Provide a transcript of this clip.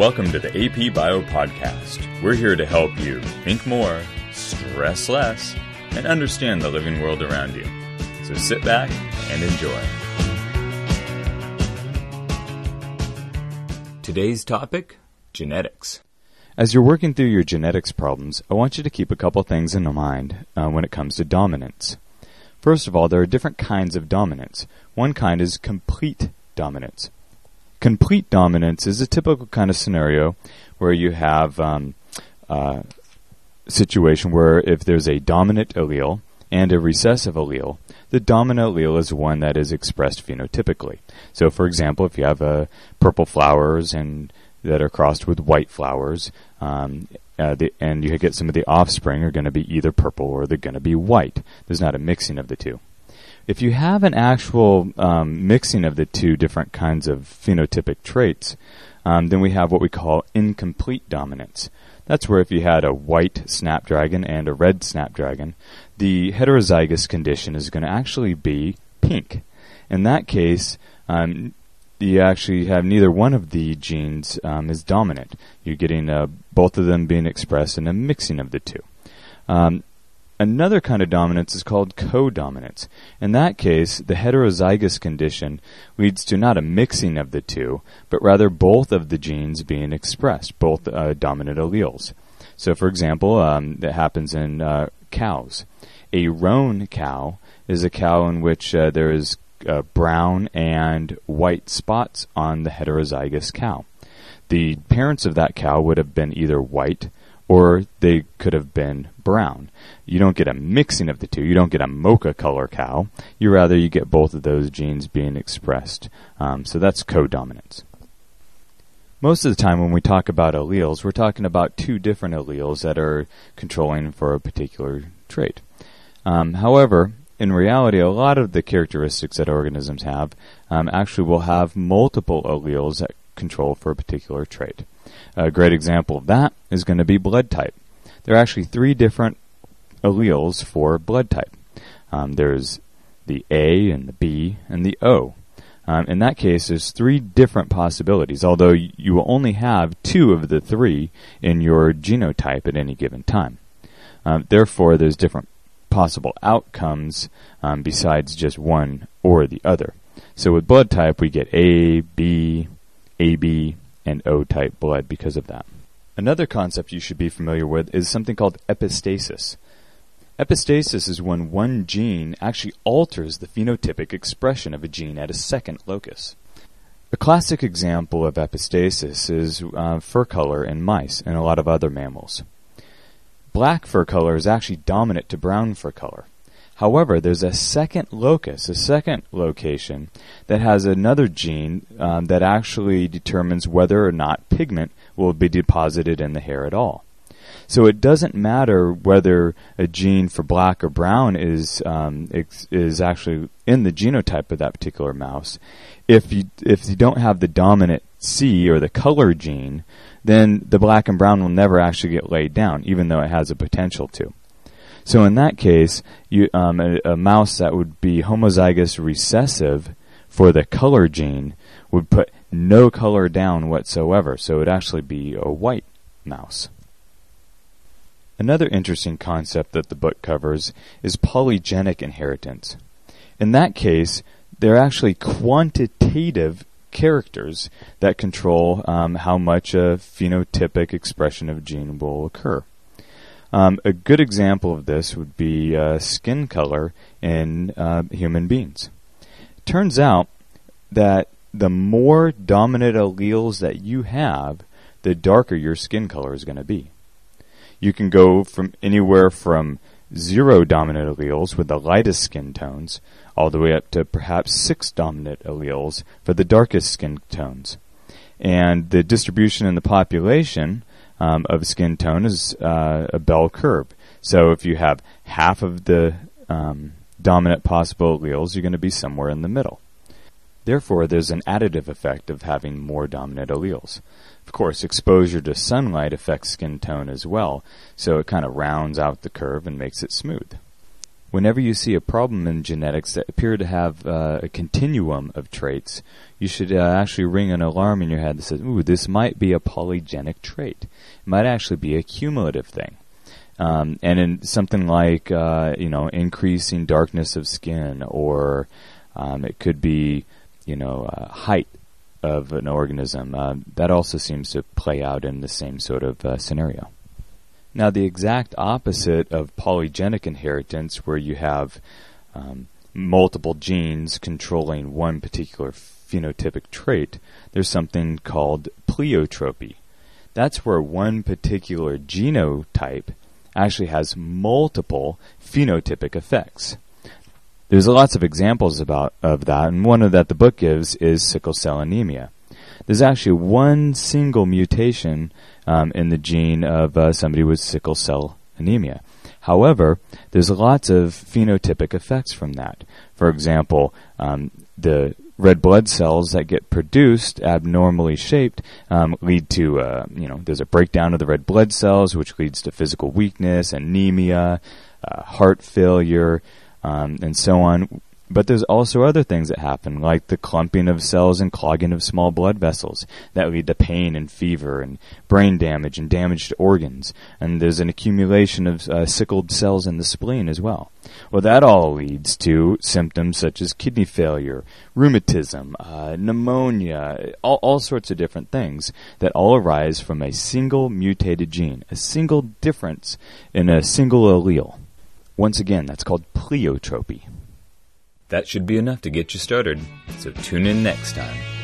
Welcome to the AP Bio Podcast. We're here to help you think more, stress less, and understand the living world around you. So sit back and enjoy. Today's topic genetics. As you're working through your genetics problems, I want you to keep a couple things in mind uh, when it comes to dominance. First of all, there are different kinds of dominance. One kind is complete dominance. Complete dominance is a typical kind of scenario where you have um, situation where if there's a dominant allele and a recessive allele, the dominant allele is one that is expressed phenotypically. So, for example, if you have uh, purple flowers and that are crossed with white flowers, um, uh, the, and you get some of the offspring are going to be either purple or they're going to be white. There's not a mixing of the two. If you have an actual um, mixing of the two different kinds of phenotypic traits, um, then we have what we call incomplete dominance. That's where if you had a white snapdragon and a red snapdragon, the heterozygous condition is going to actually be pink. In that case, um, you actually have neither one of the genes um, is dominant. You're getting uh, both of them being expressed in a mixing of the two. Um, another kind of dominance is called codominance. In that case, the heterozygous condition leads to not a mixing of the two, but rather both of the genes being expressed, both uh, dominant alleles. So, for example, um, that happens in uh, cows. A roan cow is a cow in which uh, there is uh, brown and white spots on the heterozygous cow. The parents of that cow would have been either white or they could have been brown. You don't get a mixing of the two. You don't get a mocha color cow. You rather you get both of those genes being expressed. Um, so that's codominance. Most of the time when we talk about alleles, we're talking about two different alleles that are controlling for a particular trait. Um, however, in reality, a lot of the characteristics that organisms have um, actually will have multiple alleles that control for a particular trait. A great example of that is going to be blood type. There are actually three different alleles for blood type. Um, there's the A and the B and the O. Um, in that case, there's three different possibilities, although you will only have two of the three in your genotype at any given time. Um, therefore, there's different possible outcomes um, besides just one or the other. So with blood type, we get A, B, AB, and O type blood because of that. Another concept you should be familiar with is something called epistasis. Epistasis is when one gene actually alters the phenotypic expression of a gene at a second locus. A classic example of epistasis is uh, fur color in mice and a lot of other mammals. Black fur color is actually dominant to brown fur color. However, there's a second locus, a second location that has another gene um, that actually determines whether or not pigment will be deposited in the hair at all. So it doesn't matter whether a gene for black or brown is um, is actually in the genotype of that particular mouse. If you if you don't have the dominant C or the color gene, then the black and brown will never actually get laid down, even though it has a potential to. So in that case, you, um, a, a, mouse that would be homozygous recessive for the color gene would put no color down whatsoever, so it would actually be a white mouse. Another interesting concept that the book covers is polygenic inheritance. In that case, they're actually quantitative characters that control um, how much a phenotypic expression of gene will occur. Um, a good example of this would be uh, skin color in uh, human beings. Turns out that the more dominant alleles that you have, the darker your skin color is going to be. You can go from anywhere from zero dominant alleles with the lightest skin tones all the way up to perhaps six dominant alleles for the darkest skin tones. And the distribution in the population um, of skin tone is uh, a bell curve. So if you have half of the um, dominant possible alleles, you're going to be somewhere in the middle. Therefore, there's an additive effect of having more dominant alleles. Of course, exposure to sunlight affects skin tone as well, so it kind of rounds out the curve and makes it smooth. Whenever you see a problem in genetics that appear to have uh, a continuum of traits, you should uh, actually ring an alarm in your head that says, "Ooh, this might be a polygenic trait. It might actually be a cumulative thing." Um, and in something like uh, you know increasing darkness of skin, or um, it could be you know uh, height of an organism. Uh, that also seems to play out in the same sort of uh, scenario. Now, the exact opposite of polygenic inheritance, where you have um, multiple genes controlling one particular phenotypic trait, there's something called pleiotropy. That's where one particular genotype actually has multiple phenotypic effects. There's lots of examples about of that, and one of that the book gives is sickle cell anemia. There's actually one single mutation um, in the gene of uh, somebody with sickle cell anemia. However, there's lots of phenotypic effects from that. For example, um, the red blood cells that get produced abnormally shaped um, lead to uh, you know there's a breakdown of the red blood cells which leads to physical weakness anemia uh, heart failure um, and so on but there's also other things that happen, like the clumping of cells and clogging of small blood vessels that lead to pain and fever and brain damage and damage to organs. And there's an accumulation of uh, sickled cells in the spleen as well. Well, that all leads to symptoms such as kidney failure, rheumatism, uh, pneumonia, all, all sorts of different things that all arise from a single mutated gene, a single difference in a single allele. Once again, that's called pleiotropy. That should be enough to get you started, so tune in next time.